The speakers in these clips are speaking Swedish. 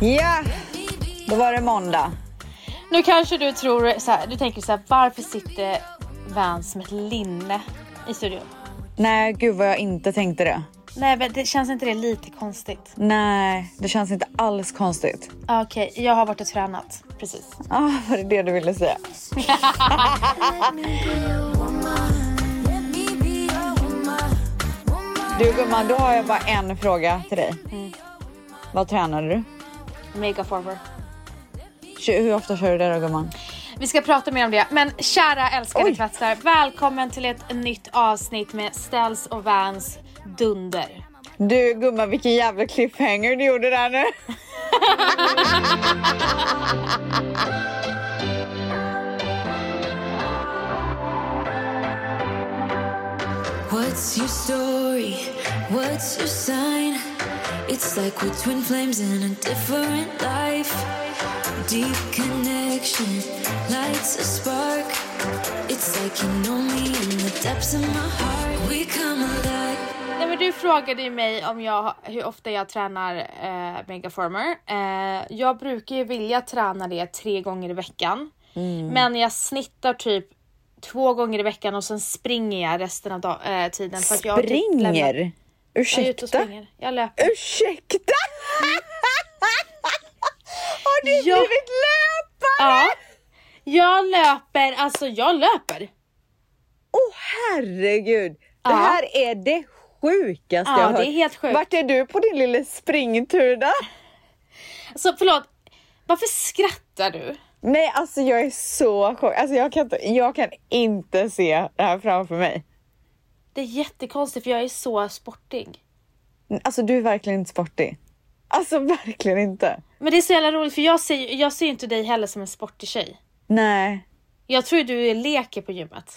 Ja, då var det måndag. Nu kanske du tror så här, du tänker så här, varför sitter Vans med ett linne i studion? Nej, gud vad jag inte tänkte det. Nej, men det känns inte det lite konstigt? Nej, det känns inte alls konstigt. Ah, Okej, jag har varit och tränat precis. Ah, var det det du ville säga? Du gumman, då har jag bara en fråga till dig. Vad tränade du? Mega forward. Hur ofta kör du det då gumman? Vi ska prata mer om det, men kära älskade Oj. tvättar, välkommen till ett nytt avsnitt med Ställs och Vans dunder. Du gumman, vilken jävla cliffhanger du gjorde där nu. What's your story? What's your sign? It's like we're twin flames in a different life. Deep connection lights a spark. It's like you know me in the depths of my heart. We come alive. Nej, men du frågade ju mig om jag, hur ofta jag tränar eh, Megaformer. Eh, jag brukar ju vilja träna det tre gånger i veckan. Men jag snittar typ två gånger i veckan och sen springer jag resten av dag, eh, tiden. För att jag har typ lämnat- Springer? Jag är Ursäkta? Jag löper. Ursäkta? Har du Ja. blivit löpare? Ja. Jag löper, alltså jag löper. Åh herregud! Det Ja. här är det sjukaste jag Ja, har det hört. är helt sjukt. Vart är du på din lilla springtur då? Så förlåt, varför skrattar du? Nej, alltså jag är så chockad. Alltså jag kan, inte, jag kan inte se det här framför mig. Det är jättekonstigt för jag är så sportig. Alltså du är verkligen inte sportig. Alltså verkligen inte. Men det är så jävla roligt för jag ser, jag ser inte dig heller som en sportig tjej. Nej. Jag tror du leker på gymmet.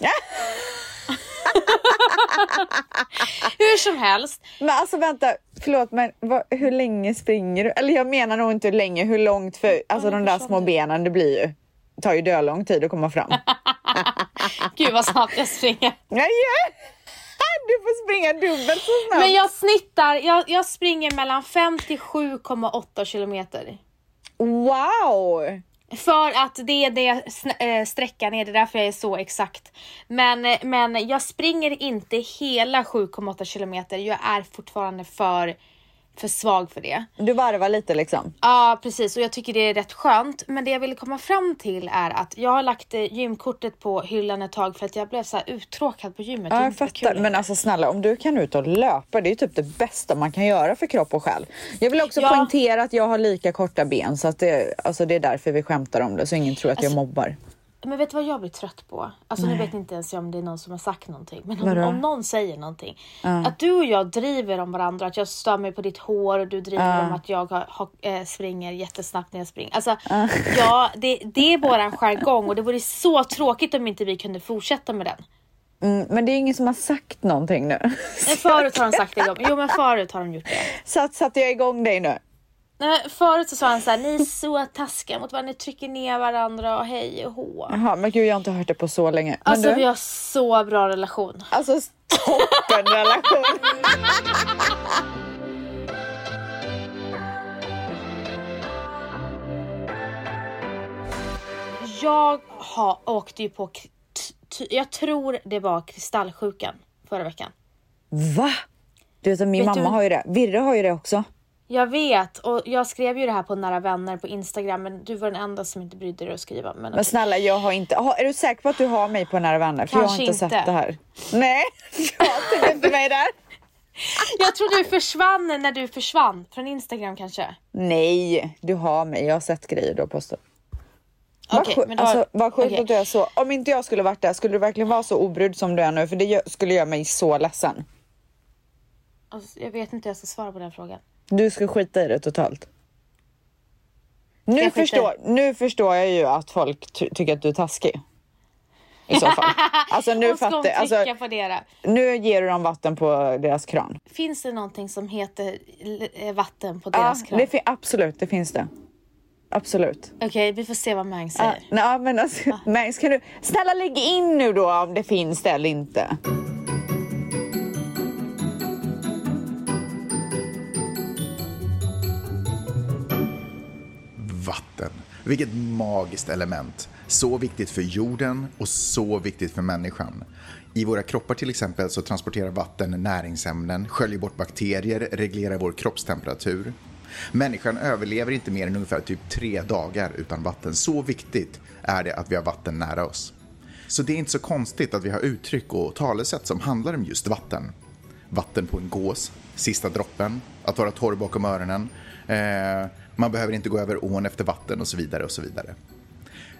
Hur som helst. Men alltså vänta, förlåt men vad, hur länge springer du? Eller jag menar nog inte hur länge, hur långt för alltså de där små benen det blir ju. Det tar ju dölång tid att komma fram. Gud vad snabbt jag springer. Nej, du får springa dubbelt så snabbt. Men jag snittar, jag, jag springer mellan 5 till 7,8 kilometer. Wow! För att det är det äh, sträckan är, det är därför jag är så exakt. Men, eh, men jag springer inte hela 7,8 kilometer, jag är fortfarande för, för svag för det. Du varvar lite liksom. Ja precis och jag tycker det är rätt skönt. Men det jag ville komma fram till är att jag har lagt eh, gymkortet på hyllan ett tag för att jag blev så uttråkad på gymmet. Ja, jag fattar. Men alltså snälla, om du kan ut och löpa, det är ju typ det bästa man kan göra för kropp och själ. Jag vill också Ja. poängtera att jag har lika korta ben så att det, alltså det är därför vi skämtar om det så ingen tror att jag Alltså, mobbar. Men vet du vad jag blir trött på? Alltså nu vet inte ens jag om det är någon som har sagt någonting. Men om, om någon säger någonting. Att du och jag driver om varandra. Att jag stör mig på ditt hår och du driver om att jag har, har, eh, springer jättesnabbt när jag springer. Alltså ja, det, det är våran jargong och det vore så tråkigt om inte vi kunde fortsätta med den. Mm, men det är ingen som har sagt någonting nu. Men förut har de sagt det. Jo men förut har de gjort det. Så att, satte jag igång dig nu. Nej, förut så sa han så här, ni är så taskiga mot varandra, ni trycker ner varandra och hej och hå. Jaha, men gud jag har inte hört det på så länge. Men Alltså du, vi har så bra relation. alltså toppen relation. Jag har, åkte ju på, jag tror det var kristallsjukan förra veckan. Va? Du att min Vet mamma du- har ju det. Virre har ju det också. Jag vet och jag skrev ju det här på nära vänner på Instagram men du var den enda som inte brydde dig att skriva. Men, Men snälla, jag har inte... Är du säker på att du har mig på Nära Vänner? För jag har Kanske inte, sett inte. det här. Nej, jag tycker inte mig där. Jag tror du försvann när du försvann från Instagram kanske. Nej, du har mig. Jag har sett grejer du har postat. Vad Okej, sjukt men då- alltså, vad sjukt okej. att du är så. Om inte jag skulle varit där, skulle du verkligen vara så obrydd som du är nu? För det skulle göra mig så ledsen. Alltså, jag vet inte hur jag ska svara på den frågan. Du ska skita i det totalt. Nu förstår, nu förstår jag ju att folk ty- tycker att du är taskig. I så fall. Alltså nu fattar alltså? Nu ger du dem vatten på deras kran. Finns det någonting som heter eh, vatten på Ja, deras kran? det absolut, det finns det. Absolut. Okej, vi får se vad Mang Ja, säger. nej, men alltså, men ska du, snälla lägg in nu då om det finns det eller inte. Vatten, Vilket magiskt element. Så viktigt för jorden och så viktigt för människan. I våra kroppar till exempel så transporterar vatten näringsämnen, sköljer bort bakterier, reglerar vår kroppstemperatur. Människan överlever inte mer än ungefär typ tre dagar utan vatten. Så viktigt är det att vi har vatten nära oss. Så det är inte så konstigt att vi har uttryck och talesätt som handlar om just vatten. Vatten på en gås, sista droppen, att vara torr bakom öronen, eh, man behöver inte gå över ån efter vatten och så vidare och så vidare.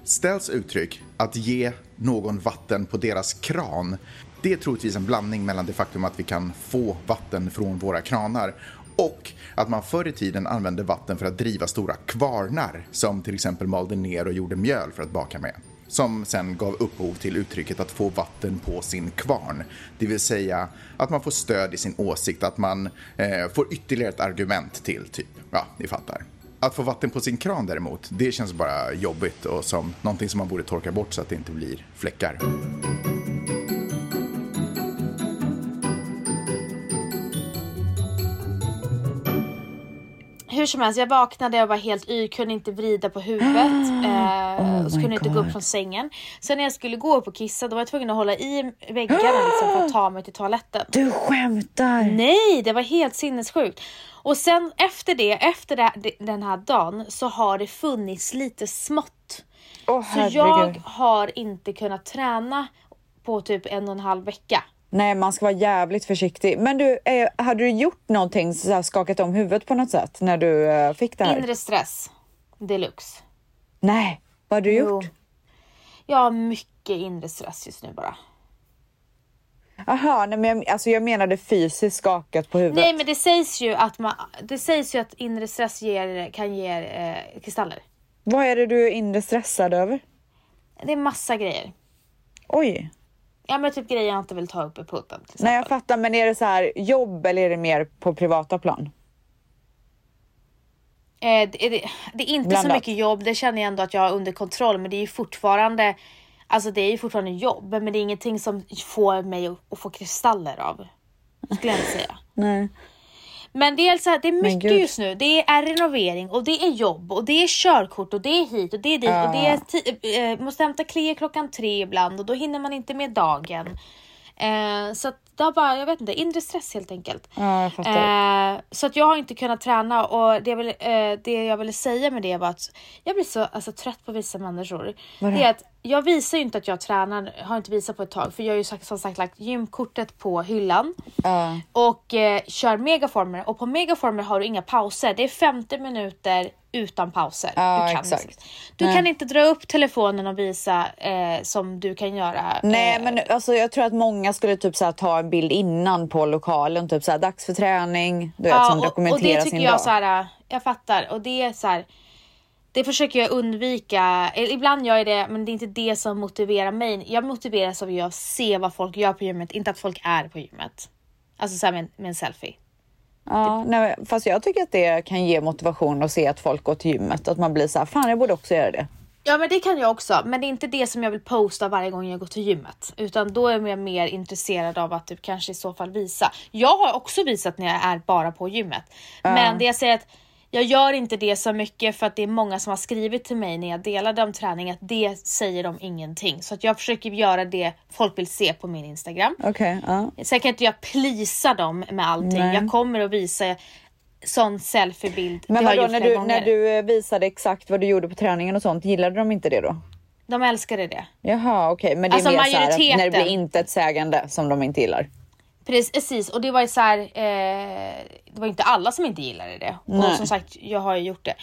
Ställs uttryck att ge någon vatten på deras kran, det är troligtvis en blandning mellan det faktum att vi kan få vatten från våra kranar och att man förr i tiden använde vatten för att driva stora kvarnar som till exempel malde ner och gjorde mjöl för att baka med. Som sen gav upphov till uttrycket att få vatten på sin kvarn. Det vill säga att man får stöd i sin åsikt, att man eh, får ytterligare ett argument till, typ. Ja, ni fattar. Att få vatten på sin kran däremot, det känns bara jobbigt och som någonting som man borde torka bort så att det inte blir fläckar. Hur som helst, jag vaknade och var helt yr, kunde inte vrida på huvudet. Eh, Oh så kunde inte gå upp från sängen. Sen när jag skulle gå upp och kissa då var jag tvungen att hålla i väggarna liksom, för att ta mig till toaletten. Du skämtar! Nej, det var helt sinnessjukt. Och sen efter det, efter det, den här dagen så har det funnits lite smått. Åh Så herregud. jag har inte kunnat träna på typ en och en halv vecka. Nej, man ska vara jävligt försiktig. Men du, eh, hade du gjort någonting, så här, skakat om huvudet på något sätt när du eh, fick det här? Inre stress deluxe. Nej, vad har du Jo. gjort? Jag har mycket inre stress just nu bara. Aha, nej, men jag, alltså jag menade fysiskt skakat på huvudet. Nej men det sägs ju att, man, det sägs ju att inre stress ger, kan ge eh, kristaller. Vad är det du är inre stressad över? Det är massa grejer. Oj. Ja men typ grejer jag inte vill ta upp i till Nej, jag fattar. Men är det så här jobb eller är det mer på privata plan? Eh, det, det, det är inte så Blandat. mycket jobb, det känner jag ändå att jag har under kontroll. Men det är ju fortfarande, alltså det är ju fortfarande jobb. Men det är ingenting som får mig att, att få kristaller av. Skulle jag inte säga. Nej. Men det är, så här, det är mycket just nu. Det är renovering och det är jobb och det är körkort och det är hit och det är dit och det är ti- eh, måste hämta Clea klockan tre ibland och då hinner man inte med dagen. Eh, så att det har bara, jag vet inte, inre stress helt enkelt. Ja. Eh, så att jag har inte kunnat träna och det jag, vill, eh, det jag ville säga med det var att jag blir så alltså, trött på vissa människor. Det är att jag visar ju inte att jag tränar, har inte visat på ett tag för jag har ju som sagt lagt gymkortet på hyllan Ja. och eh, kör megaformer och på megaformer har du inga pauser. Det är 50 minuter utan pauser. Ja, du kan, exakt. inte- du kan inte dra upp telefonen och visa eh, som du kan göra. Nej, eh, men alltså, jag tror att många skulle typ så här, ta en bild innan på lokalen. Typ så här, dags för träning. Du vet, som och, och dokumenterar det tycker jag dag. så här, äh, jag fattar och det är så här. Det försöker jag undvika. Eller Ibland gör jag det, men det är inte det som motiverar mig. Jag motiveras av att jag ser vad folk gör på gymmet, inte att folk är på gymmet. Alltså så här med, med en selfie. Ja, nej, fast jag tycker att det kan ge motivation att se att folk går till gymmet. Att man blir så här, fan jag borde också göra det. Ja men det kan jag också, men det är inte det som jag vill posta varje gång jag går till gymmet. Utan då är jag mer intresserad av att typ kanske i så fall visa. Jag har också visat när jag är bara på gymmet. Men det jag säger att jag gör inte det så mycket för att det är många som har skrivit till mig när jag delade om träning att det säger de ingenting. Så att jag försöker göra det folk vill se på min Instagram. Okej, ja. Sen kan inte jag plisa dem med allting. Nej. Jag kommer att visa sån selfiebild. Men vadå, när du, gånger. när du eh, visade exakt vad du gjorde på träningen och sånt, gillade de inte det då? De älskade det. Jaha, okej. Men det är Alltså, mer så här, när det majoriteten. blir intetsägande som de inte gillar. Precis, och det var ju så här, eh, det var inte alla som inte gillade det. Och Nej. som sagt, jag har ju gjort det.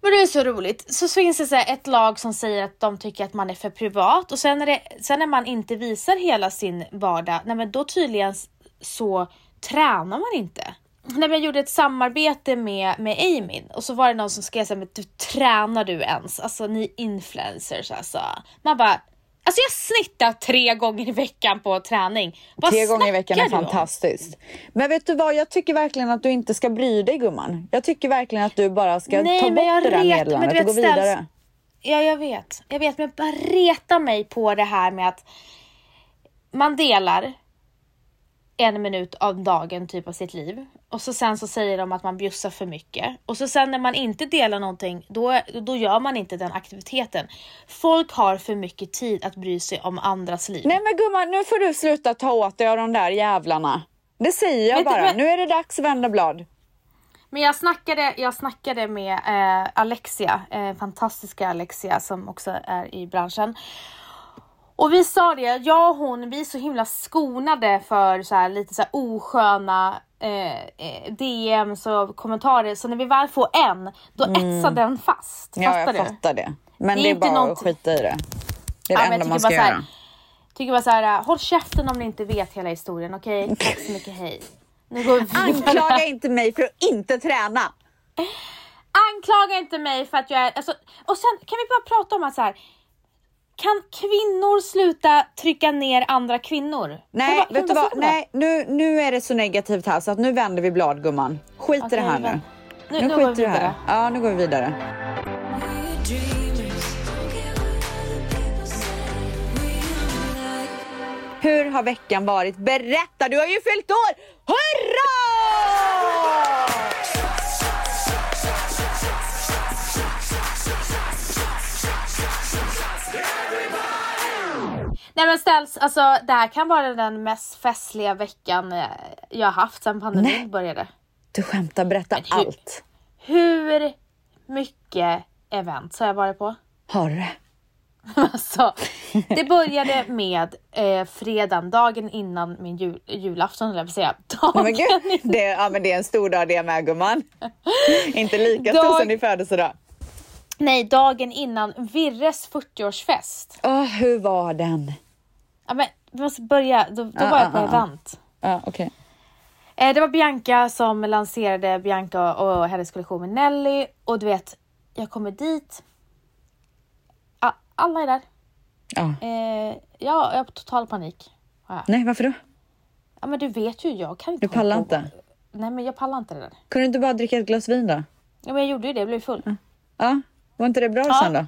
Men det är så roligt. Så finns det så ett lag som säger att de tycker att man är för privat och sen när, det, sen när man inte visar hela sin vardag, nej men då tydligen så tränar man inte. Nej, jag gjorde ett samarbete med, med Amy och så var det någon som skrev såhär, men du, tränar du ens? Alltså ni influencers alltså. Man bara, alltså jag snittar tre gånger i veckan på träning. Vad Tre gånger i veckan är fantastiskt. Men vet du vad, jag tycker verkligen att du inte ska bry dig gumman. Jag tycker verkligen att du bara ska Nej, ta bort jag det där meddelandet och gå vet, ställs- vidare. Ja, jag vet. Jag vet, men jag bara reta mig på det här med att man delar en minut av dagen typ av sitt liv. Och så sen så säger de att man bjussar för mycket. Och så sen när man inte delar någonting, då, då gör man inte den aktiviteten. Folk har för mycket tid att bry sig om andras liv. Nej men gumman, nu får du sluta ta åt dig av de där jävlarna. Det säger jag du bara. vad- Nu är det dags att vända blad. Men jag snackade, jag snackade med eh, Alexia, eh, fantastiska Alexia som också är i branschen. Och vi sa det, jag och hon, vi är så himla skonade för så här, lite så här osköna eh, eh, DMs och kommentarer. Så när vi väl får en, då etsar den fast. Mm. Ja, Fattar jag du? fattar det. Men Det det är är, inte bara att någonting- skita i det. Det är Ja, det men enda man ska bara så här- göra. Tycker bara så här, håll käften om ni inte vet hela historien, okej? Tack så mycket, hej. Nu går vi. Anklaga inte mig för att inte träna. Anklaga inte mig för att jag är... Alltså, och sen kan vi bara prata om att så här. Kan kvinnor sluta trycka ner andra kvinnor? Nej, bara- vet du vad? Nej, nu, nu är det så negativt här så att nu vänder vi blad gumman. Skit i Okej, det här nu. Nu, Nu nu går vi skiter du här. Ja, nu går vi vidare. Hur har veckan varit? Berätta, du har ju fyllt år! Hurra! Nej men ställs, alltså det här kan vara den mest festliga veckan eh, jag har haft sedan pandemin Nej. började. Du skämtar, berätta hur- allt. Hur mycket events har jag varit på? Har du det? Alltså, det började med eh, fredagen, dagen innan min jul, julafton, eller jag säga. Dagen men gud, det, ja, men det är en stor dag det med gumman. Inte lika stor Dag- som din födelsedag. Nej, dagen innan Virres 40-årsfest. Åh, hur var den? Ja, men vi måste börja, då, då Ah, var jag ah, på ah, ah. event. Ja, okej. Eh, det var Bianca som lanserade Bianca och hennes kollektion med Nelly. Och du vet, jag kommer dit. Ah, alla är där. Ja. Eh, ja, jag har total panik. jag. Nej, varför då? Ja, men du vet ju, jag kan inte Du pallar på- inte? Nej, men jag pallar inte det där. Kunde du inte bara dricka ett glas vin då? Ja, men jag gjorde ju det, jag blev full. Ja, var inte det bra Ja. sen då?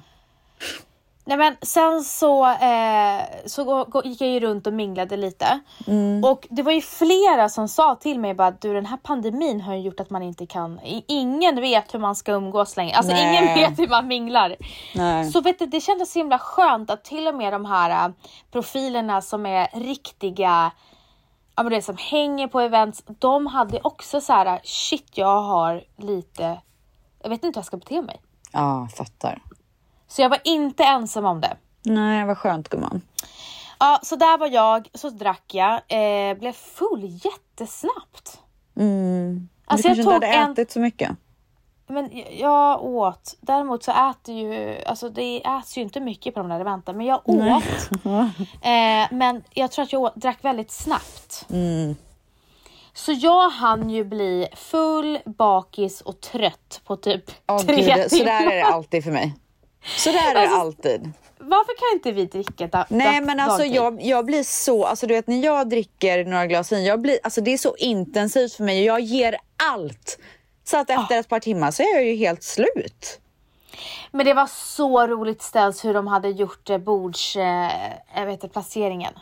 Nej men sen så, eh, så gick jag ju runt och minglade lite. Mm. Och det var ju flera som sa till mig bara du den här pandemin har ju gjort att man inte kan, ingen vet hur man ska umgås längre. Alltså Nej. ingen vet hur man minglar. Nej. Så vet du, det kändes så himla skönt att till och med de här äh, profilerna som är riktiga, ja men det som hänger på events, de hade också så här shit jag har lite, jag vet inte hur jag ska bete mig. Ja, fattar. Så jag var inte ensam om det. Nej, vad skönt gumman. Ja, så där var jag, så drack jag, eh, blev full jättesnabbt. Mm. Alltså, du kanske inte hade en- ätit så mycket? Men jag- jag åt, däremot så äter ju, alltså det äts ju inte mycket på de där eventen, men jag åt. eh, men jag tror att jag åt, drack väldigt snabbt. Mm. Så jag hann ju bli full, bakis och trött på typ Åh, tre gud, timmar. så där är det alltid för mig. Så där är det Alltså, alltid. Varför kan inte vi dricka da- Nej men alltså jag, jag blir så, alltså du vet när jag dricker några glas vin, jag blir, alltså det är så intensivt för mig och jag ger allt. Så att Ah. efter ett par timmar så är jag ju helt slut. Men det var så roligt ställs hur de hade gjort eh, bords, eh, jag vet inte, placeringen.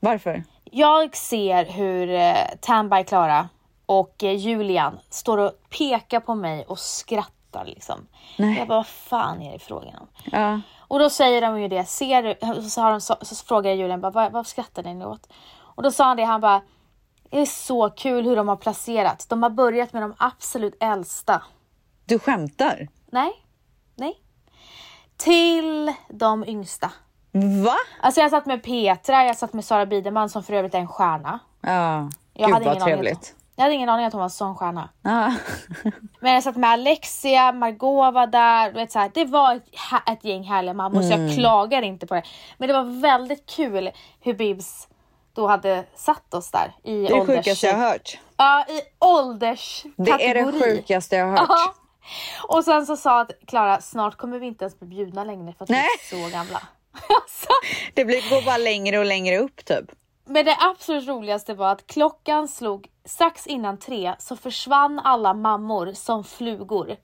Varför? Jag ser hur eh, Tanby Klara och eh, Julian står och pekar på mig och skrattar liksom. Nej. Jag bara, vad fan är det frågan om? Ja. Och då säger de ju det, ser du? Så, har de, så, så frågar Julian bara, vad, vad skrattar ni åt? Och då sa han det, han bara, det är så kul hur de har placerat. De har börjat med de absolut äldsta. Du skämtar? Nej, nej. Till de yngsta. Va? Alltså jag satt med Petra, jag satt med Sara Biderman som för övrigt är en stjärna. Ja, Jag gud hade vad trevligt. Jag hade ingen aning att hon var en sån stjärna. Ja. Men jag satt med Alexia, Margot var där. Du vet, så här, det var ett, ett gäng härliga mammor så Mm. jag klagar inte på det. Men det var väldigt kul hur Bibs då hade satt oss där i Det är det sjukaste jag har hört. Ja, i ålderskategori. Det är det sjukaste jag har hört. Ja. Och sen så sa att Klara, snart kommer vi inte ens bli bjudna längre för att Nej. vi är så gamla. Alltså, Det blir, går bara längre och längre upp typ. Men det absolut roligaste var att klockan slog strax innan tre så försvann alla mammor som flugor.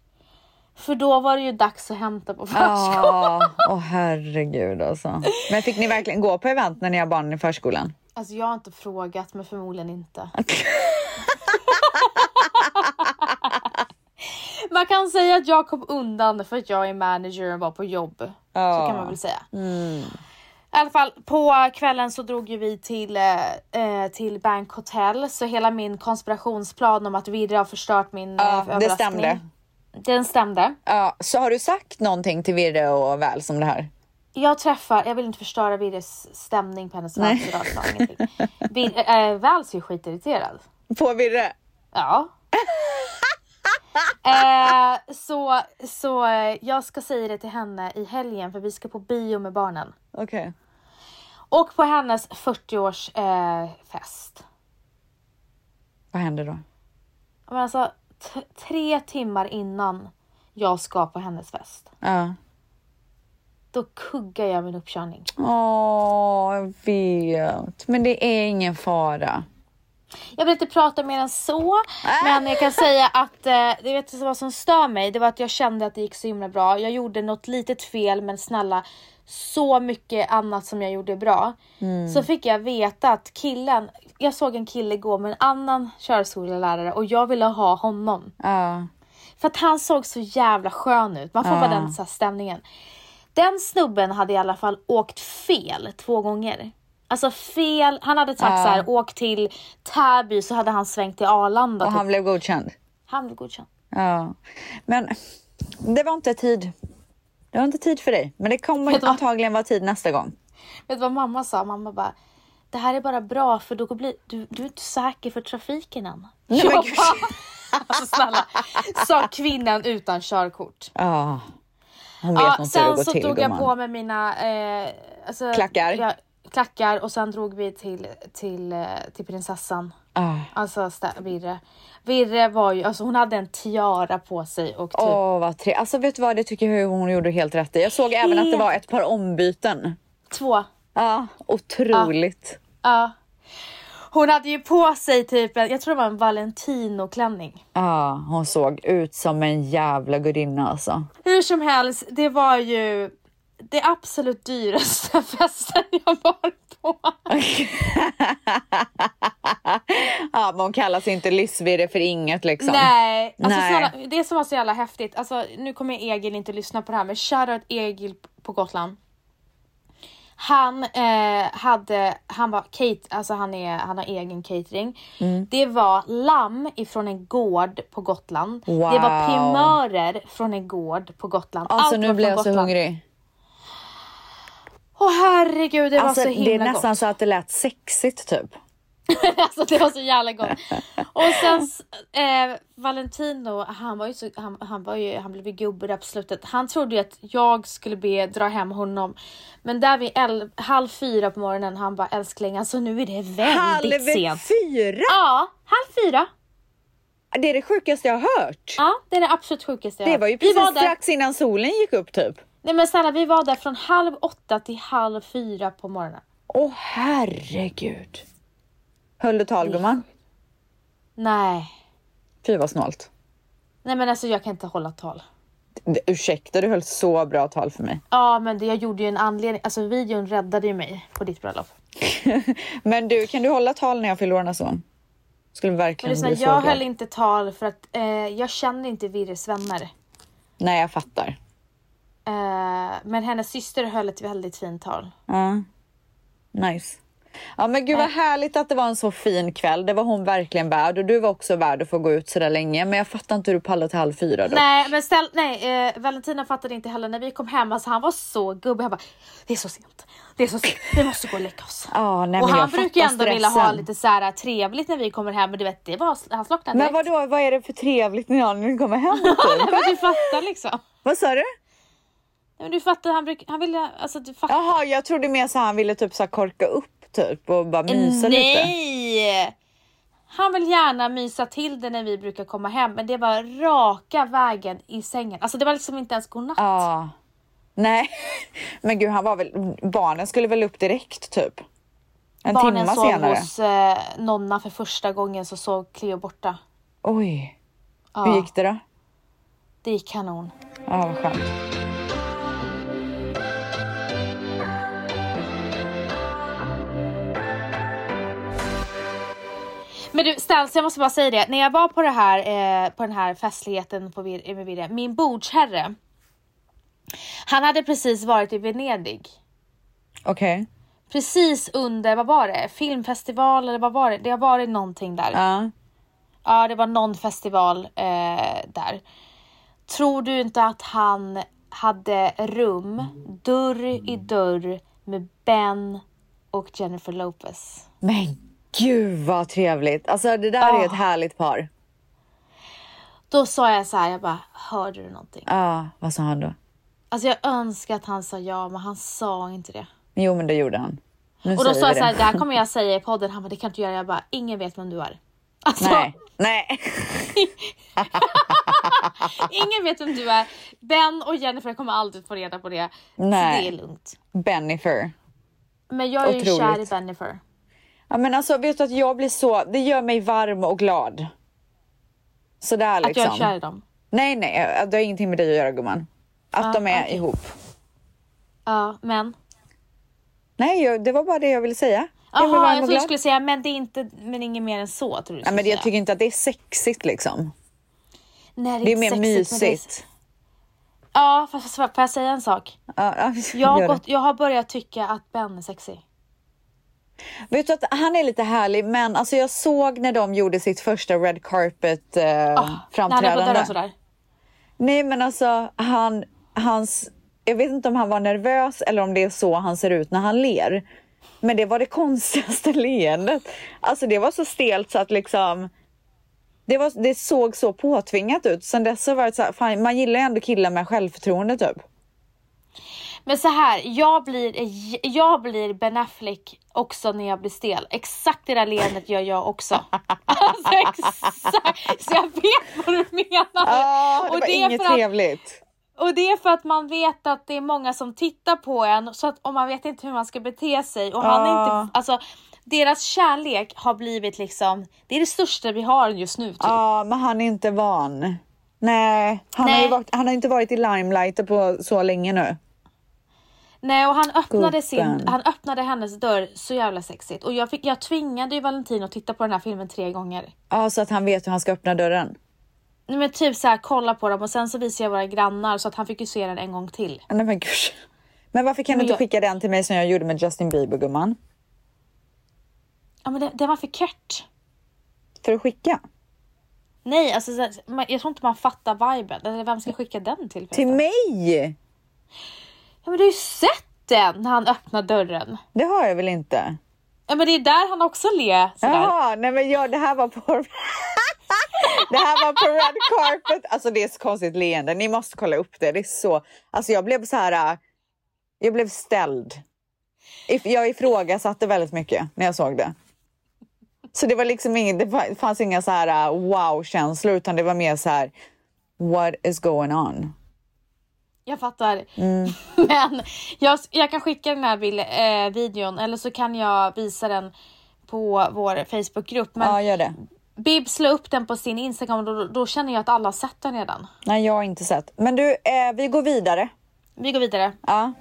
För då var det ju dags att hämta på förskolan. Ja, åh herregud alltså. Men fick ni verkligen gå på event när ni har barn i förskolan? Alltså jag har inte frågat men förmodligen inte. man kan säga att jag kom undan för att jag är manager och var på jobb. Så Ja. kan man väl säga. I alla fall på kvällen så drog ju vi till, eh, eh, till Bank Hotel så hela min konspirationsplan om att Virre har förstört min Ja, eh, det överraskning. stämde. Den stämde. Ja, så har du sagt någonting till Virre och Väl som det här? Jag träffar, jag vill inte förstöra Virres stämning på hennes födelsedag. äh, Väls är ju skitirriterad. På Virre? Ja. eh, så så eh, jag ska säga det till henne i helgen för vi ska på bio med barnen. Okej. Och på hennes 40-års eh. Vad händer då? Men alltså tre timmar innan jag ska på hennes fest. Ja. Då kuggar jag min uppkörning. Åh, jag vet. Men det är ingen fara. Jag vill inte prata mer än så, men jag kan säga att eh, det vet vad som stör mig. Det var att jag kände att det gick så himla bra. Jag gjorde något litet fel, men snälla så mycket annat som jag gjorde bra. Så fick jag veta att killen, jag såg en kille gå med en annan körskolelärare och jag ville ha honom. Ja. För att han såg så jävla skön ut. Man får bara den så stämningen. Den snubben hade i alla fall åkt fel två gånger. Alltså fel, han hade sagt så här, åk till Täby så hade han svängt till Arlanda. Och typ. han blev godkänd? han blev godkänd. Ja. Men det var inte tid. Det var inte tid för dig. Men det Vet kommer antagligen vara tid nästa gång. Vet du vad mamma sa? Mamma bara, det här är bara bra för då blir du, du är inte säker för trafiken än. Nej, jag men gud. alltså snälla, sa kvinnan utan körkort. Ja. Hon vet Ja, inte hur det sen går så till drog jag gumman. på mig mina eh, alltså, Klackar? Ja, klackar och sen drog vi till, till, eh, till prinsessan. Ah. Alltså Virre. Virre var ju, alltså hon hade en tiara på sig och typ Åh, vad trevligt. Alltså vet du vad, det tycker jag hon gjorde helt rätt i. Jag såg även att det var ett par ombyten. två. Ja, otroligt. Ja. Hon hade ju på sig typ en, jag tror det var en Valentino-klänning. Ja, hon såg ut som en jävla gudinna alltså. Hur som helst, det var ju det absolut dyraste festen jag varit på. Ja, men hon kallas inte livsvirre för inget liksom. Nej, alltså Nej. Snälla, det som var så jävla häftigt, alltså nu kommer Egil inte lyssna på det här men shoutout Egil på Gotland. Han eh, hade, han var Kate, alltså han, är, han har egen catering. Mm. Det var lamm ifrån en gård på Gotland. Det var Wow. primörer från en gård på Gotland. Alltså Allt nu blir jag så Gotland. hungrig. Åh herregud, det Alltså, var så det är himla nästan gott. så att det lät sexigt typ. alltså det var så jävla gott. Och sen eh, Valentino, han var ju så, han, han var ju, han blev ju gubbe där på slutet. Han trodde ju att jag skulle be dra hem honom. Men där vid el, halv fyra på morgonen, han bara älskling alltså nu är det väldigt Halv sent. fyra! Ja, halv fyra. Det är det sjukaste jag har hört. Ja, det är det absolut sjukaste jag Det hört. var ju precis var strax innan solen gick upp typ. Nej men snälla, vi var där från halv åtta till halv fyra på morgonen. Åh herregud. Höll du tal gumman? Nej. Fy vad snålt. Nej men alltså jag kan inte hålla tal. Ursäkta, du höll så bra tal för mig. Ja men det, jag gjorde ju en anledning, alltså videon räddade ju mig på ditt bröllop. Men du, kan du hålla tal när jag fyller år gång? Skulle verkligen lyssna, bli så jag glad. höll inte tal för att eh, jag känner inte Virres vänner. Nej, jag fattar. Eh, men hennes syster höll ett väldigt fint tal. Ja. Nice. Ja men gud vad härligt att det var en så fin kväll. Det var hon verkligen värd och du var också värd att få gå ut så där länge. Men jag fattar inte hur du pallade till halv fyra då. Nej men ställ, nej, eh, Valentina fattade inte heller när vi kom hem, alltså han var så gubbig. Han bara, det är så sent, det är så sent, vi måste gå och lägga oss. Ja, nej, och men han brukar ju ändå vilja ha stressen. lite så här trevligt när vi kommer hem, men du vet det var, han slocknade Men direkt. vadå, vad är det för trevligt när ni kommer hem? Nej, men du fattar liksom. vad sa du? Nej, men du fattar, han, bruk, han ville, alltså du fattar. Jaha, jag trodde mer så han ville typ så här korka upp typ och bara mysa lite. Nej! Han vill gärna mysa till det när vi brukar komma hem, men det var raka vägen i sängen. Alltså det var liksom inte ens godnatt. Ja. Nej, men gud han var väl, barnen skulle väl upp direkt typ? En Barnen sov senare. hos eh, Nonna för första gången så såg Cleo borta. Oj, Ja, hur gick det då? Det gick kanon. Ja, vad skönt. Men du Stans, jag måste bara säga det. När jag var på, det här, eh, på den här festligheten på Vir- med Virre, min bordsherre. Han hade precis varit i Venedig. Okej. Precis under, vad var det? Filmfestival eller vad var det? Det har varit någonting där. Ja. Ja, det var någon festival eh, där. Tror du inte att han hade rum dörr i dörr med Ben och Jennifer Lopez? Men gud vad trevligt. Alltså det där är ett Ah. härligt par. Då sa jag så här, jag bara, hörde du någonting? Ja, vad sa han då? Alltså jag önskar att han sa ja, men han sa inte det. Jo, men det gjorde han. Nu Och då sa jag så här, det. här kommer jag säga i podden. Han bara, det kan du inte göra. Jag bara, ingen vet vem du är. Alltså, Nej, nej. ingen vet vem du är. Ben och Jennifer kommer aldrig få reda på det. Nej. Så det är lugnt. Bennifer. Men jag är ju Otroligt. kär i Bennifer. Ja, men alltså vet du att jag blir så, det gör mig varm och glad. Sådär Att liksom. jag är kär i dem. Nej, nej, det har ingenting med dig att göra gumman. Att Ja, de är okej. ihop. Ja, men. Nej, det var bara det jag ville säga. Jaha, jag trodde du skulle säga, men det är inte, men inget mer än så. Tror du skulle men det, jag säga. tycker inte att det är sexigt liksom. Nej, Det är inte mer sexigt, det är- mysigt. Ja, fast får jag säga en sak? Ja, ja, Jag har, det. gått, jag har börjat tycka att Ben är sexig. Vet du att han är lite härlig, men alltså jag såg när de gjorde sitt första red carpet eh, på framträdande. sådär. Nej, men alltså han, hans, jag vet inte om han var nervös eller om det är så han ser ut när han ler. Men det var det konstigaste leendet. Alltså det var så stelt så att liksom det, var, det såg så påtvingat ut. Sen dess har det varit så här, fan, man gillar ju ändå killar med självförtroende typ. Men så här, jag blir, jag blir Ben Affleck också när jag blir stel. Exakt det där leendet gör jag också. alltså exakt, så jag vet vad du menar. Ja, det Och var det är inget att- trevligt. Och det är för att man vet att det är många som tittar på en så att, och man vet inte hur man ska bete sig. Och han är inte, alltså deras kärlek har blivit liksom, det är det största vi har just nu typ. Ja, men han är inte van. Nej, han, Har, Nej. ju varit, han har inte varit i limelight på så länge nu. Nej och han öppnade, sin, han öppnade hennes dörr så jävla sexigt. Och jag, fick, jag tvingade ju Valentin att titta på den här filmen tre gånger. Ja, så att han vet hur han ska öppna dörren. Nej, Men typ så här, kolla på dem och sen så visade jag våra grannar så att han fick ju se den en gång till. Nej men gud. Men varför kan du Men inte jag- skicka den till mig som jag gjorde med Justin Bieber gumman? Ja men det, det var för kort. För att skicka? Nej alltså jag tror inte man fattar viben. Eller vem ska skicka den till? Till mig? Ja men du har ju sett den när han öppnar dörren. Det har jag väl inte? Ja men det är där han också ler. Jaha, nej men ja, det här var på... det här var på red carpet. Alltså det är så konstigt leende. Ni måste kolla upp det. Det är så... Alltså jag blev så här... äh, Jag blev ställd. Jag ifrågasatte väldigt mycket när jag såg det. Så det var liksom inget, det fa- fanns inga så här äh, wow-känslor utan det var mer så här what is going on? Jag fattar. Mm. Men jag, jag kan skicka den här bil, eh, videon eller så kan jag visa den på vår Facebookgrupp. Men Ja, gör det. Bib slå upp den på sin Instagram och då, då känner jag att alla har sett den redan. Nej, jag har inte sett. Men du, eh, vi går vidare. Vi går vidare. Ja.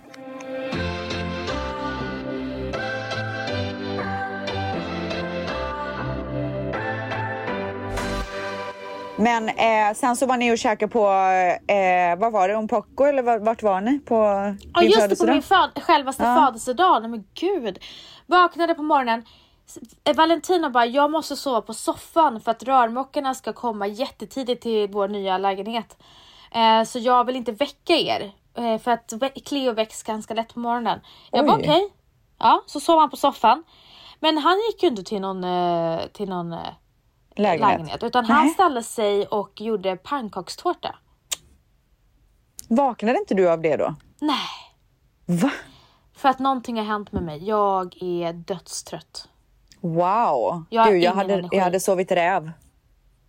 Men eh, sen så var ni och käkade på, eh, vad var det, Un Poco eller vart, var ni? På Ja din just det, på födelsedag? min föd- självaste Ja. födelsedag. Nej men gud. Vaknade på morgonen. Eh, Valentina bara, jag måste sova på soffan för att rörmokarna ska komma jättetidigt till vår nya lägenhet. Eh, så jag vill inte väcka er. Eh, för att Cleo väcks ganska lätt på morgonen. Jag bara Oj. okej. Ja, så sov han på soffan. Men han gick ju inte till någon, eh, till någon Lägenhet. lägenhet. Utan han ställde sig och gjorde pannkakstårta. Vaknade inte du av det då? Nej. Va? För att någonting har hänt med mig. Jag är dödstrött. Wow. Jag Gud, jag, hade, energi. jag hade sovit räv.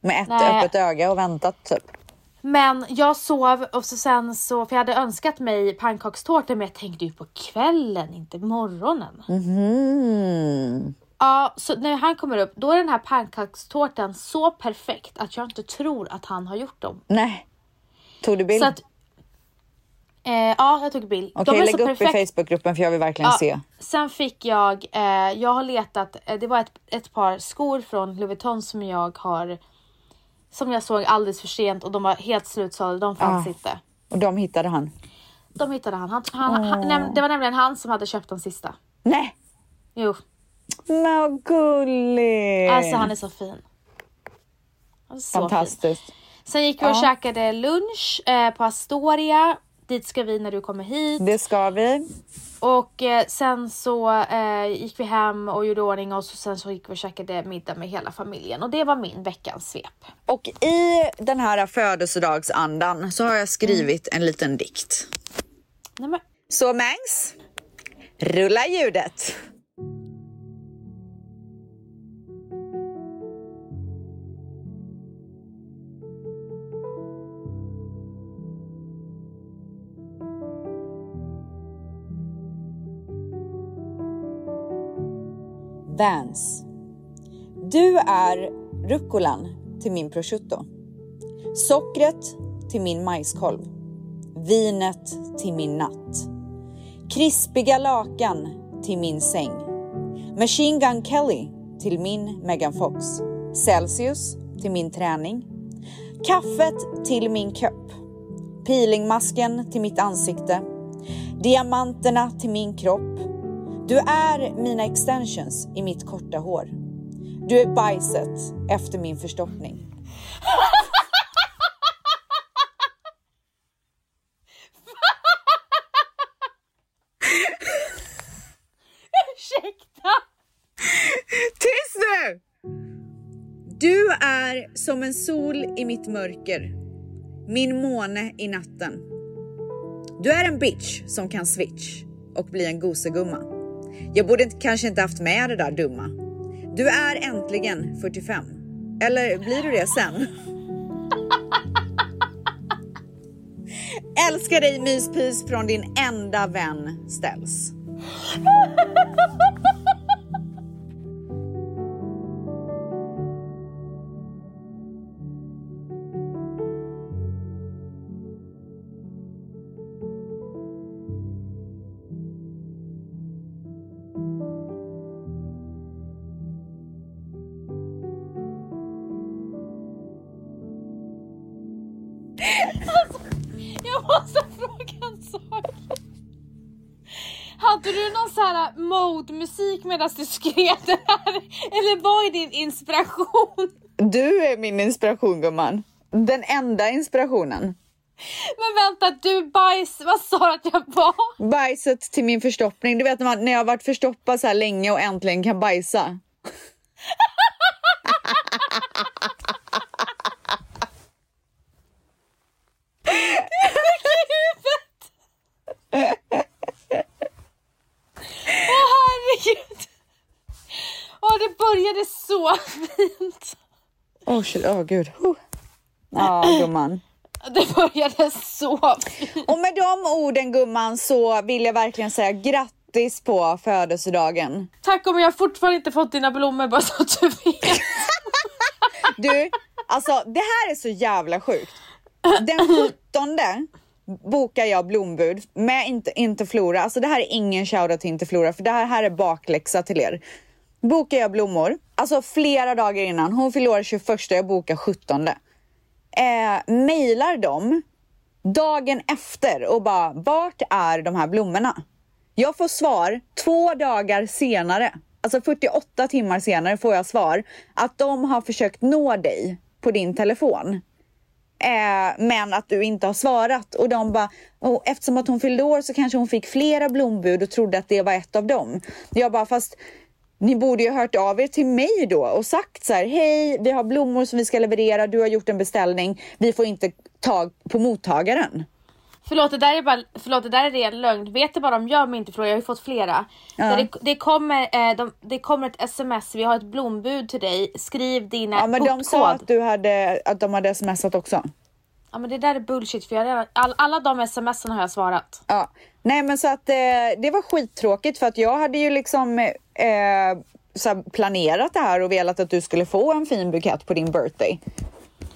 Med ett Nej. öppet öga och väntat typ. Men jag sov och så sen så, för jag hade önskat mig pannkakstårta men jag tänkte ju på kvällen, inte morgonen. Mhm. Ja, så när han kommer upp då är den här pannkakstårtan så perfekt att jag inte tror att han har gjort dem. Nej. Tog du bild? Så att, Eh, ja, jag tog bild. Okej, är lägg upp perfekt- i Facebookgruppen för jag vill verkligen Ja, se. Sen fick jag, eh, jag har letat, eh, det var ett, ett par skor från Louis Vuitton som jag har, som jag såg alldeles för sent och de var helt slutsålda, de fanns Ah. inte. Och de hittade han. De hittade han, han, han, han näm- det var nämligen han som hade köpt de sista. Nej, Jo, men vad gulligt! alltså han är så fin. Är så fin. Fantastiskt. Sen gick vi och Ja. käkade lunch eh, på Astoria. Dit ska vi när du kommer hit. Det ska vi. Och eh, sen så eh, gick vi hem och gjorde ordning oss och sen så gick vi och käkade middag med hela familjen. Och det var min veckans svep. Och i den här födelsedagsandan så har jag skrivit en liten dikt. Nej, men, Så Mangs, rulla ljudet. Vans. Du är rucolan till min prosciutto. Sockret till min majskolv. Vinet till min natt. Krispiga lakan till min säng. Machine Gun Kelly till min Megan Fox. Celsius till min träning. Kaffet till min kopp. Peelingmasken till mitt ansikte. Diamanterna till min kropp. Du är mina extensions i mitt korta hår. Du är bajset efter min förstoppning. ursäkta! Tyst nu! Du är som en sol i mitt mörker, min måne i natten. Du är en bitch som kan switch och bli en gosegumma. Jag borde kanske inte haft med det där dumma. Du är äntligen 45. Eller blir du det sen? Älskar dig myspys från din enda vän Ställs. måste fråga en sak. Hade du någon så här mode-musik medan du skrev det här? Eller vad är din inspiration? Du är min inspiration gumman. Den enda inspirationen. Men vänta, du bajs, vad sa du att jag var? Bajset till min förstoppning. Du vet när, man, när jag har varit förstoppad så här länge och äntligen kan bajsa. Åh herregud! Åh det började så fint. Åh shit, åh gud. Huh. Ja gumman. Det började så fint. Och med de orden gumman så vill jag verkligen säga grattis på födelsedagen. Tack om jag fortfarande inte fått dina blommor bara så att du vet. Du, alltså det här är så jävla sjukt. Den 17 bokar jag blombud med inte, inte Flora. Alltså det här är ingen shoutout till inte Flora för det här, här är bakläxa till er. Bokar jag blommor, alltså flera dagar innan. Hon fyller år 21, jag bokar 17. Eh, mailar dem dagen efter och bara vart är de här blommorna? Jag får svar två dagar senare, alltså 48 timmar senare får jag svar att de har försökt nå dig på din telefon. Eh, men att du inte har svarat och de bara, oh, eftersom att hon fyllde år så kanske hon fick flera blombud och trodde att det var ett av dem. Jag bara, fast ni borde ju ha hört av er till mig då och sagt så här, hej, vi har blommor som vi ska leverera, du har gjort en beställning, vi får inte tag på mottagaren. Förlåt det, där är bara, förlåt, det där är ren lögn. Vet du vad de gör med inte fråga? Jag har ju fått flera. Ja. Det, det, kommer, eh, de, det kommer ett sms, vi har ett blombud till dig. Skriv dina Ja men de sa att, du hade, att de hade smsat också. Ja men det där är bullshit för jag redan, all, alla de smsen har jag svarat. Ja, nej men så att eh, det var skittråkigt för att jag hade ju liksom eh, så planerat det här och velat att du skulle få en fin bukett på din birthday.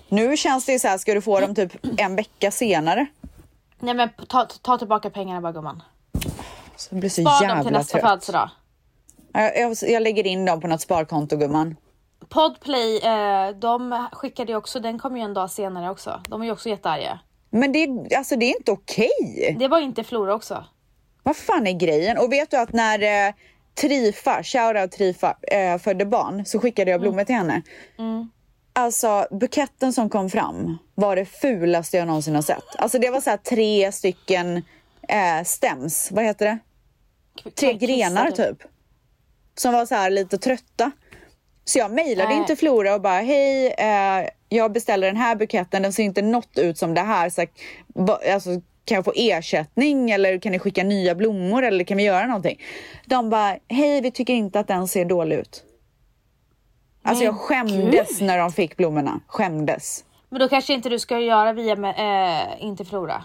Nu känns det ju så här, ska du få dem typ en vecka senare? Nej men ta, ta tillbaka pengarna bara gumman. Så blir så Spar dem till nästa trött. födelsedag. Jag, jag, jag lägger in dem på något sparkonto gumman. Podplay, eh, de skickade ju också, den kom ju en dag senare också. De är ju också jättearga. Men det, alltså, det är inte okej. Det var inte Flora också. Vad fan är grejen? Och vet du att när eh, Trifa, shoutout Trifa, eh, födde barn så skickade jag blommor till henne. Alltså buketten som kom fram var det fulaste jag någonsin har sett. Alltså det var så här tre stycken eh, stems, vad heter det? Tre grenar typ. Som var så här lite trötta. Så jag mejlade in till Flora och bara hej, eh, jag beställer den här buketten, den ser inte något ut som det här. Så, alltså, kan jag få ersättning eller kan ni skicka nya blommor eller kan vi göra någonting? De bara hej, vi tycker inte att den ser dålig ut. Alltså jag skämdes när de fick blommorna. Skämdes. Men då kanske inte du ska göra via med, eh, inte Flora.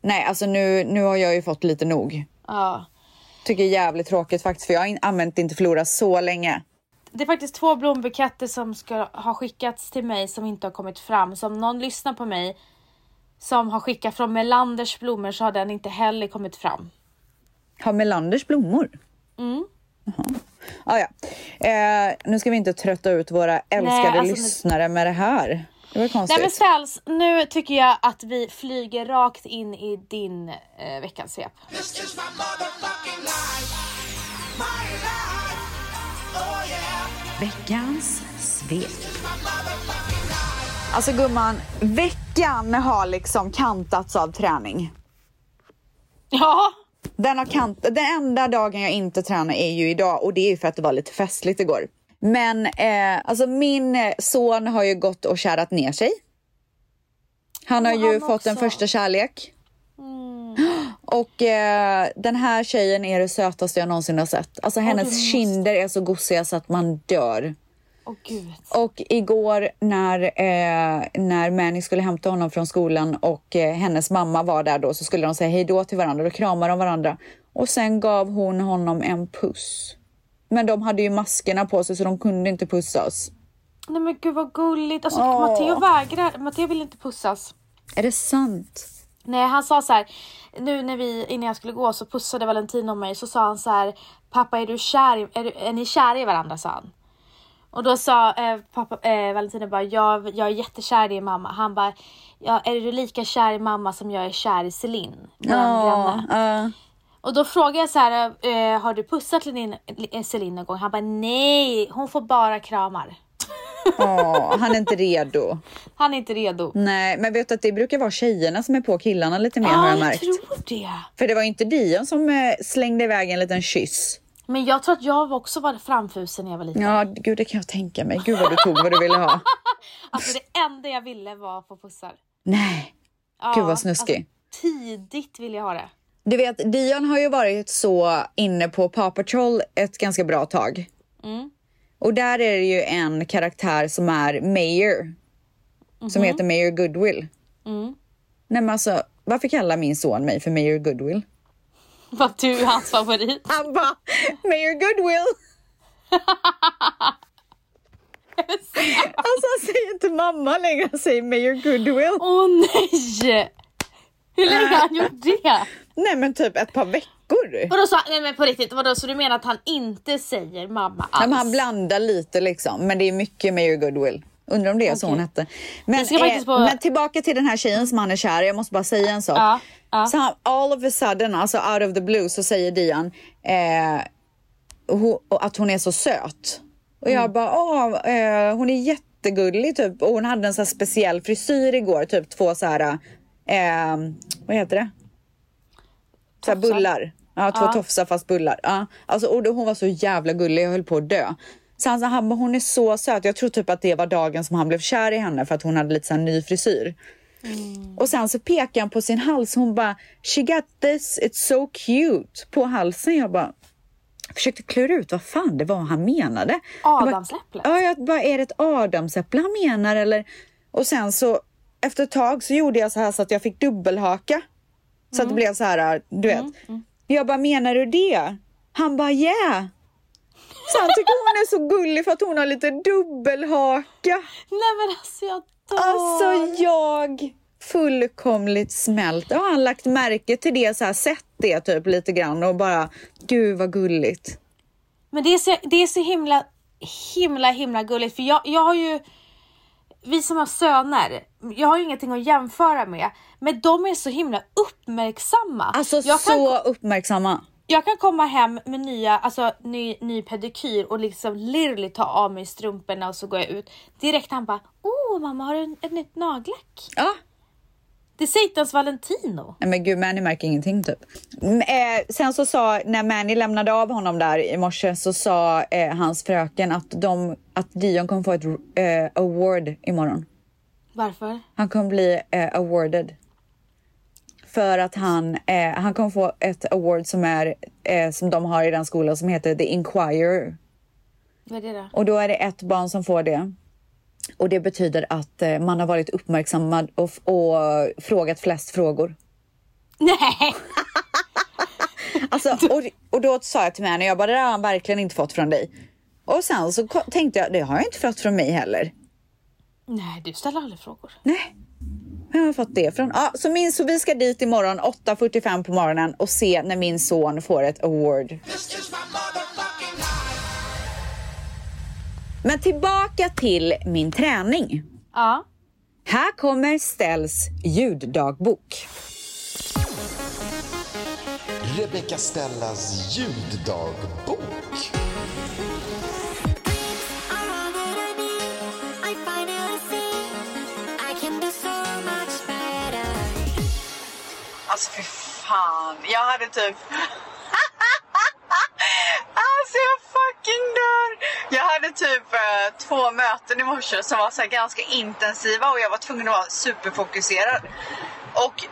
Nej, alltså nu, nu har jag ju fått lite nog. Ja. Tycker jävligt tråkigt faktiskt för jag har använt inte Flora så länge. Det är faktiskt två blombuketter som ska ha skickats till mig som inte har kommit fram. Så om någon lyssnar på mig som har skickat från Melanders blommor så har den inte heller kommit fram. Har Melanders blommor? Mm. Ah, ja. eh, nu ska vi inte trötta ut våra älskade alltså nu- lyssnare med det här. Det var Nej konstigt. men Ställs, nu tycker jag att vi flyger rakt in i din eh, veckans svep. Veckans svep. Alltså gumman, veckan har liksom kantats av träning. Ja, Den, har kant- den enda dagen jag inte tränar är ju idag och det är ju för att det var lite festligt igår. Men eh, alltså min eh, son har ju gått och kärat ner sig. Han har Och ju han fått en också. Mm. första kärlek. Och eh, den här tjejen är det sötaste jag någonsin har sett. Alltså hennes måste- kinder är så gosiga så att man dör. åh gud. Och igår när, eh, när Manny skulle hämta honom från skolan och eh, hennes mamma var där då så skulle de säga hej då till varandra. Då kramade de varandra. Och sen gav hon honom en puss. Men de hade ju maskerna på sig så de kunde inte pussas. Nej men gud vad gulligt. Alltså Åh. Matteo vägrar, Matteo vill inte pussas. Är det sant? Nej han sa så här, nu när vi, innan jag skulle gå så pussade Valentino mig så sa han så här, pappa är du kär i, är, du, är ni kära i varandra sa han. Och då sa eh, pappa, eh, Valentino bara, jag, jag är jättekär i din mamma. Han bara, ja, är du lika kär i mamma som jag är kär i Celine? Granne. ja. Och då frågade jag så här, eh, har du pussat Celine någon gång? Han bara, nej, hon får bara kramar. Åh, han är inte redo. Han är inte redo. Nej, men vet du att det brukar vara tjejerna som är på killarna lite mer har jag jag märkt. tror det. För det var inte Dion som eh, slängde iväg en liten kyss. Men jag tror att jag också var framfusen när jag var liten. Ja, gud det kan jag tänka mig. Gud vad du tog vad du ville ha. Alltså det enda jag ville var att få pussar. Nej, Ja, Gud, vad snuskig. Alltså, tidigt ville jag ha det. Du vet, Dion har ju varit så inne på Paw Patrol ett ganska bra tag. Mm. Och där är det ju en karaktär som är Mayor. Som heter Mayor Goodwill. Mm. Nej men alltså, varför kallar min son mig för Mayor Goodwill? Var du hans favorit? Han bara, Mayor Goodwill! alltså han säger inte mamma längre, han säger Mayor Goodwill. Åh nej! Hur länge har han gjort det? Nej men typ ett par veckor. Vadå så, nej men på riktigt, vadå, så du menar att han inte säger mamma alls? Ja, men han blandar lite liksom, men det är mycket Mayor Goodwill. Undrar om det är så hon hette. Men, faktiskt på- men tillbaka till den här tjejen som han är kär i. Jag måste bara säga en sak. Ja, ja. Så han, all of a sudden, alltså out of the blue, så säger Dian eh, ho, att hon är så söt. Och Mm. jag bara, åh, eh, hon är jättegullig typ. Och hon hade en så här speciell frisyr igår, typ två så här, eh, vad heter det? Så här bullar. Ja, två Ja. tofsar fast bullar. Ja. Alltså, och hon var så jävla gullig, jag höll på att dö. Så han sa, han, hon är så söt. Jag tror typ att det var dagen som han blev kär i henne för att hon hade lite så här ny frisyr. Och sen så pekar han på sin hals. Hon bara, she got this, it's so cute. På halsen. Jag bara, försökte klura ut vad fan det var han menade. Adamsäpplet? Ja, jag bara, är det ett adamsäpple han menar eller? Och sen så efter ett tag så gjorde jag så här så att jag fick dubbelhaka. Så att det blev så här, du vet. Jag bara, menar du det? Han bara, yeah. Så han tycker hon är så gullig för att hon har lite dubbelhaka. Nej men alltså jag dör. Alltså jag fullkomligt smält. Har han lagt märke till det, så här, sett det typ lite grann och bara, gud vad gulligt. Men det är så, det är så himla, himla, himla gulligt för jag, jag har ju, vi som har söner, jag har ju ingenting att jämföra med, men de är så himla uppmärksamma. Alltså jag kan, så uppmärksamma. jag kan komma hem med nya, alltså ny, ny pedikyr och liksom literally ta av mig strumporna och så går jag ut. Direkt han bara, åh mamma har du en- ett nytt nagellack? Ja, Det är Satans Valentino. Nej men gud, Manny märker ingenting typ. Mm, Eh, sen så sa, när Manny lämnade av honom där i morse så sa eh, hans fröken att, de, att Dion kommer få ett eh, award imorgon. Varför? Han kommer bli eh, awarded. För att han, eh, han kommer få ett award som, är, eh, som de har i den skolan som heter The Inquirer. Vad är det då? Och då är det ett barn som får det. Och det betyder att eh, man har varit uppmärksammad och, och frågat flest frågor. Nej! Alltså, och, och då sa jag till Manny, jag bara, det har han verkligen inte fått från dig. Och sen så tänkte jag, det har jag inte fått från mig heller. Nej, du ställer aldrig frågor. Nej, vem har jag fått det från? Ja, så, min, så vi ska dit imorgon 8.45 på morgonen och se när min son får ett award. Men tillbaka till min träning. Ja. Här kommer Stells ljuddagbok. Rebecca Stellas ljuddagbok. Alltså fy fan, jag hade typ... alltså jag fucking dör! Jag hade typ eh, två möten i morse som var så här ganska intensiva och jag var tvungen att vara superfokuserad. Och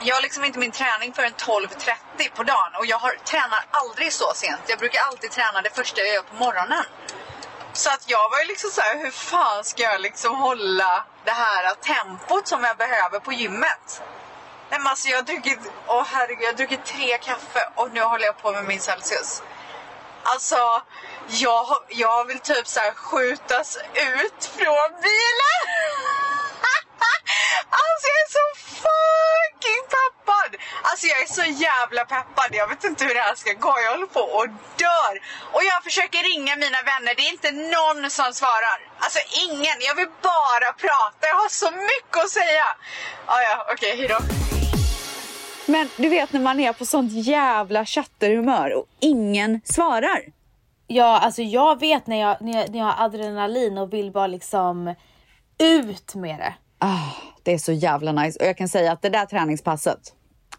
jag har liksom inte min träning förrän 12.30 på dagen och jag har, tränar aldrig så sent. Jag brukar alltid träna det första jag gör på morgonen. Så att jag var ju liksom så här, hur fan ska jag liksom hålla det här tempot som jag behöver på gymmet? Nej men alltså jag har druckit, åh herregud, jag har druckit tre kaffe och nu håller jag på med min Celsius. Alltså, jag, jag vill typ så här skjutas ut från bilen. alltså jag är så fucking peppad. Alltså jag är så jävla peppad. Jag vet inte hur det här ska gå. Jag håller på och dör. Och jag försöker ringa mina vänner. Det är inte någon som svarar. Alltså ingen. Jag vill bara prata. Jag har så mycket att säga. Ah, ja, okej, hejdå. Men du vet när man är på sånt jävla chatterhumör och ingen svarar. Ja, alltså jag vet när jag, när jag, när jag har adrenalin och vill bara liksom ut med det. Ah, det är så jävla nice. Och jag kan säga att det där träningspasset,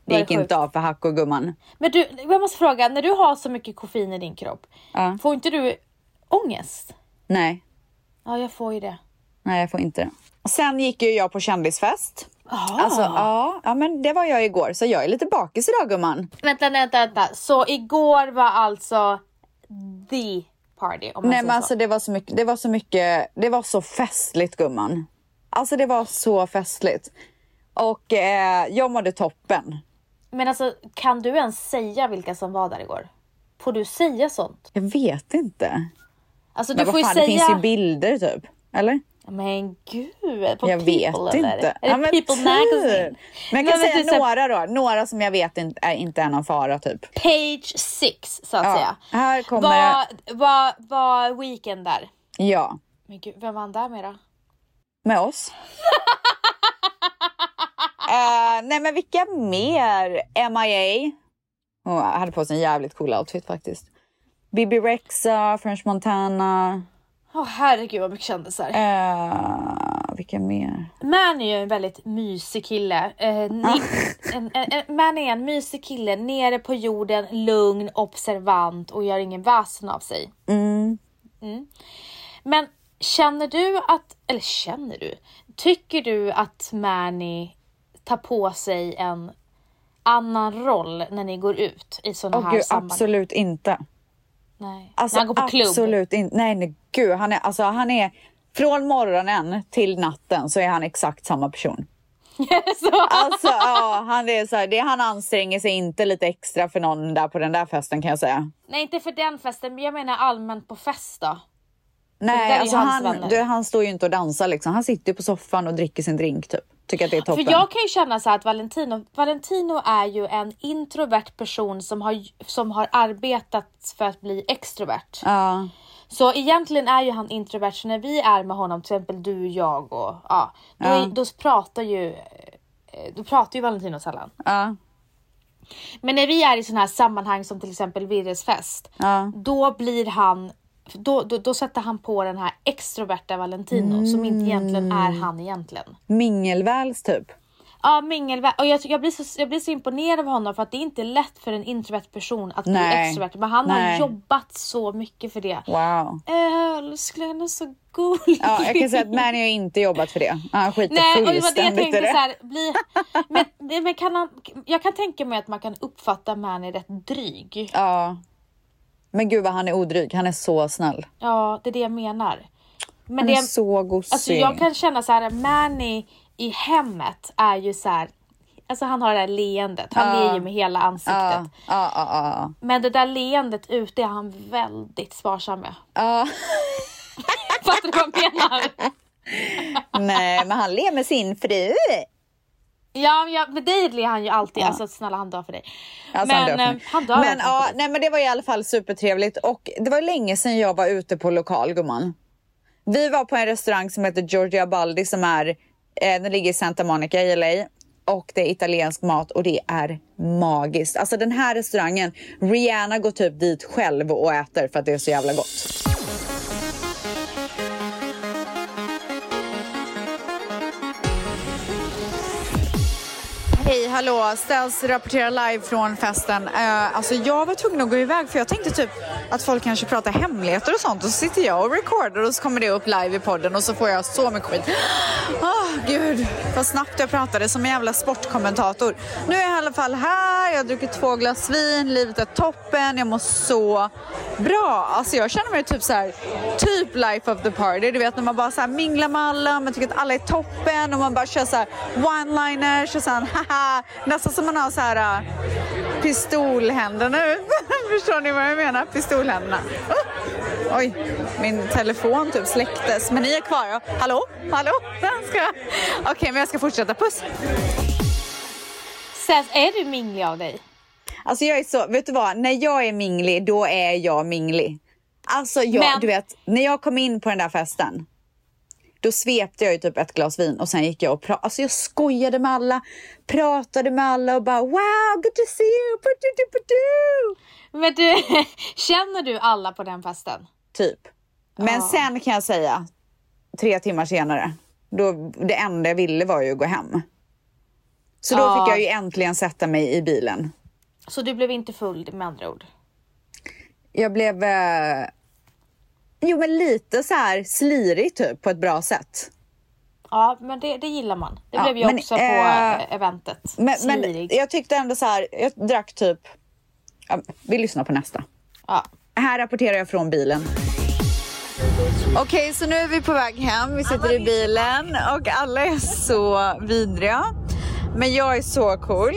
det gick sjukt? inte av för Hack och Gumman. Men du, jag måste fråga, när du har så mycket koffein i din kropp, Ja. får inte du ångest? Nej, Ja, jag får ju det. nej jag får inte det. Sen gick ju jag på kändisfest. Aha. Alltså, ja, ja, men det var jag igår, så jag är lite bakis idag gumman. Vänta, vänta, vänta. Så igår var alltså the party? Om man Nej säger men alltså så. det var så mycket, det var så mycket, det var så festligt gumman. Alltså det var så festligt. Och eh, jag mådde toppen. Men alltså, kan du ens säga vilka som var där igår? Får du säga sånt? Jag vet inte. Alltså, Men du vad får fan, säga... det finns ju bilder typ. Eller? Men gud, på jag People vet eller? inte. Är det men People typ. Magazine? Men jag kan Men säga vet du, så- några då. Några som jag vet inte är, inte är någon fara typ. Page 6 så att Ja, säga. här kommer var, var, var Weekend där? Ja, Men gud, vem var han där med då? med oss. Eh, nej men vilka mer? MIA. Hon hade på sig en jävligt cool outfit faktiskt. Bibi Rexa, French Montana. Åh herregud vad mycket kändisar. Uh, vilka mer? Man är ju en väldigt mysig kille. Eh, ni, en, en, en, man är en mysig kille, nere på jorden, lugn, observant och gör ingen väsen av sig. Mm. Mm. Men känner du att, eller känner du, tycker du att Manny tar på sig en annan roll när ni går ut i sådana Åh här gud, sammanhang? absolut inte. Nej. Alltså, när han går på klubb? Absolut inte. Nej, nej, gud. Han är, alltså, han är, från morgonen till natten så är han exakt samma person. så, Alltså, ja, han är så här, det, han anstränger sig inte lite extra för någon där på den där festen kan jag säga. nej, inte för den festen, men jag menar allmänt på fest då. Nej, ju alltså han, du, han står ju inte och dansar liksom. Han sitter på soffan och dricker sin drink typ. Tycker att det är toppen. För jag kan ju känna så här att Valentino, Valentino är ju en introvert person som har, som har arbetat för att bli extrovert. Ja, Så egentligen är ju han introvert, så när vi är med honom, till exempel du, jag och ja, då, Ja. då pratar ju eh, då pratar ju Valentino sällan. ja, Men när vi är i sådana här sammanhang som till exempel Virres fest, ja. då blir han då, då, då sätter han på den här extroverta Valentino som inte egentligen är han egentligen. Mingelväls typ. Ja, mingelvä- och jag, jag, blir så, jag blir så imponerad av honom för att det är inte lätt för en introvert person att bli Nej. extrovert. Men han Nej. har jobbat så mycket för det. Wow. Älskling, han är så gullig. Ja, jag kan säga att Manny har inte jobbat för det. Han skiter Nej, och det var det jag tänkte det. så här, bli, men, men kan han, jag kan tänka mig att man kan uppfatta Manny rätt dryg. Ja. Men gud vad han är odryg. Han är så snäll. Ja, det är det jag menar. Men Han det, är så gosig. alltså jag kan känna så här, Manny i hemmet är ju så här, alltså han har det här leendet, han ler ju med hela ansiktet. Ja, ja. Men det där leendet ute är han väldigt sparsam med. ja. Fattar du vad jag menar? Nej, men han ler med sin fru. Ja, ja med dig ler han ju alltid. Ja. Alltså snälla han dör för dig. Alltså, men han dör eh, han dör Men ja, nej, men det var i alla fall supertrevligt och det var länge sedan jag var ute på lokal gumman. Vi var på en restaurang som heter Giorgia Baldi som är, eh, den ligger i Santa Monica i LA och det är italiensk mat och det är magiskt. Alltså den här restaurangen, Rihanna går typ dit själv och äter för att det är så jävla gott. Hej, hallå! Ställs rapporterar live från festen. Uh, alltså jag var tvungen att gå iväg för jag tänkte typ att folk kanske pratar hemligheter och sånt och så sitter jag och recordar och så kommer det upp live i podden och så får jag så mycket skit. Oh, gud, vad snabbt jag pratade som en jävla sportkommentator. Nu är jag i alla fall här, jag har druckit två glas vin, livet är toppen, jag mår så bra. Alltså jag känner mig typ så här, typ life of the party. Du vet när man bara så här minglar med alla, man tycker att alla är toppen och man bara kör så här one-liners och sen haha, nästan som man har så här äh, pistolhänderna ut. Förstår ni vad jag menar? Pistolhänderna. Oh. Oj, min telefon typ släcktes. Men ni är kvar ja. Hallå? Hallå? Ska... Okej, men jag ska fortsätta. Puss! Sen, är du minglig av dig? Alltså jag är så, vet du vad? När jag är minglig, då är jag minglig. Alltså jag, Men- du vet, när jag kom in på den där festen. Då svepte jag ju typ ett glas vin och sen gick jag och pratade. Alltså jag skojade med alla, pratade med alla och bara wow, good to see you, Putu-tu-putu." Men du, känner du alla på den festen? Typ. Men Ja. sen kan jag säga, tre timmar senare, då, det enda jag ville var ju att gå hem. Så då Ja. fick jag ju äntligen sätta mig i bilen. Så du blev inte full med andra ord? Jag blev... Eh, jo, men lite så här slirig typ på ett bra sätt. Ja, men det, det gillar man. Det Ja, blev jag men, också på eh, eventet. Men, men jag tyckte ändå så här, jag drack typ... Ja, vi lyssnar på nästa. Ja. Här rapporterar jag från bilen. Okej, så nu är vi på väg hem. Vi sitter i bilen och alla är så vidriga. Men jag är så cool.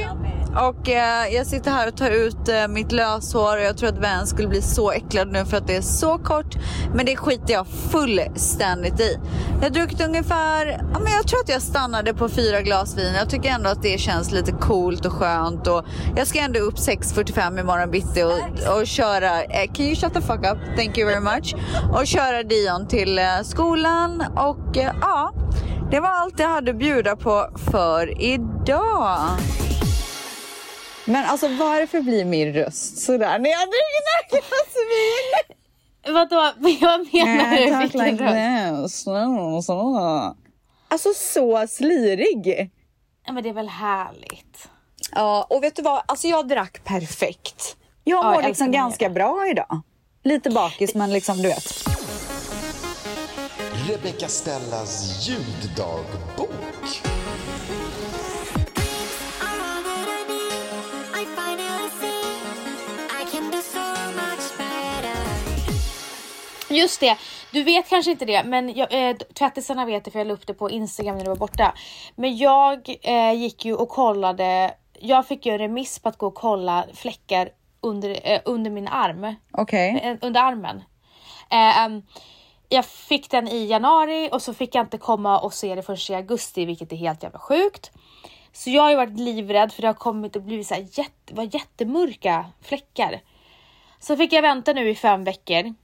Och eh, jag sitter här och tar ut eh, mitt löshår och jag tror att Van skulle bli så äcklad nu för att det är så kort. Men det skiter jag fullständigt i. Jag har druckit ungefär, ja, men jag tror att jag stannade på fyra glas vin. Jag tycker ändå att det känns lite coolt och skönt. Och jag ska ändå upp 6.45 imorgon bitti och, och köra, eh, can you shut the fuck up? Thank you very much. Och köra Dion till eh, skolan och eh, ja, det var allt jag hade att bjuda på för idag. Men alltså varför blir min röst sådär när jag dricker glas vin? Vadå, vad menar du? talk Vilken like röst? this. Så, så. Alltså så slirig. Ja, men det är väl härligt? Ja, och vet du vad? Alltså jag drack perfekt. Jag Ja, mår jag liksom det. ganska bra idag. Lite bakis men liksom du vet. Rebecca Stellas ljuddagbok. Just det, du vet kanske inte det, men jag, eh, tvättisarna vet det för jag la upp det på Instagram när du var borta. Men jag eh, gick ju och kollade, jag fick ju en remiss på att gå och kolla fläckar under, eh, under min arm, Okej. eh, under armen. Em, jag fick den i januari och så fick jag inte komma och se det först i augusti vilket är helt jävla sjukt. Så jag har ju varit livrädd för det har kommit och blivit så här jätte, var jättemörka fläckar. Så fick jag vänta nu i fem veckor.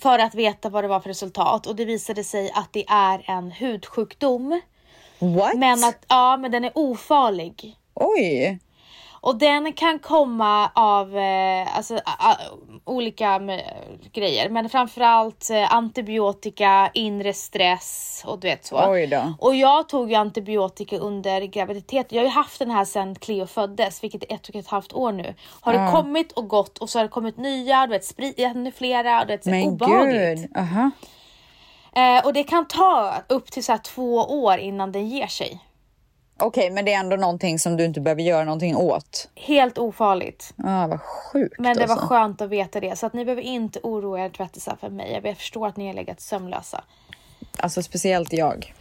För att veta vad det var för resultat och det visade sig att det är en hudsjukdom. What? Men att, ja men den är ofarlig. Oj! Och den kan komma av eh, alltså, olika grejer, men framförallt eh, antibiotika, inre stress och du vet så. Och jag tog ju antibiotika under graviditet. Jag har ju haft den här sedan Cleo föddes, vilket är ett och ett halvt år nu. Har det kommit och gått och så har det kommit nya, du vet, sprid, ännu flera, vet, så Men obehagligt. gud. Aha. Eh, och det kan ta upp till så två år innan den ger sig. Okej, men det är ändå någonting som du inte behöver göra någonting åt. Helt ofarligt. Ah, vad sjukt Men det var alltså. skönt att veta det. Så att ni behöver inte oroa er tvättisar för mig. Jag förstår att ni har legat sömnlösa. Alltså speciellt jag.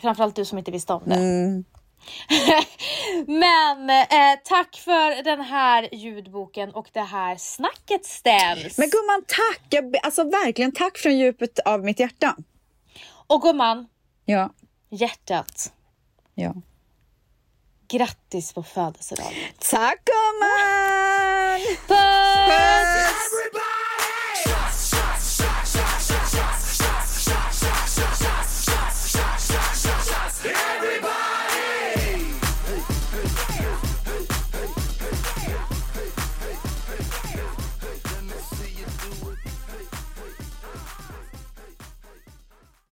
Framförallt du som inte visste om det. Mm. Men eh, tack för den här ljudboken och det här snacket Stems. Men gumman, tack! Jag, alltså verkligen tack från djupet av mitt hjärta. Och gumman, Ja. hjärtat. ja grattis på födelsedagen. Tack gumman! Puss! Puss!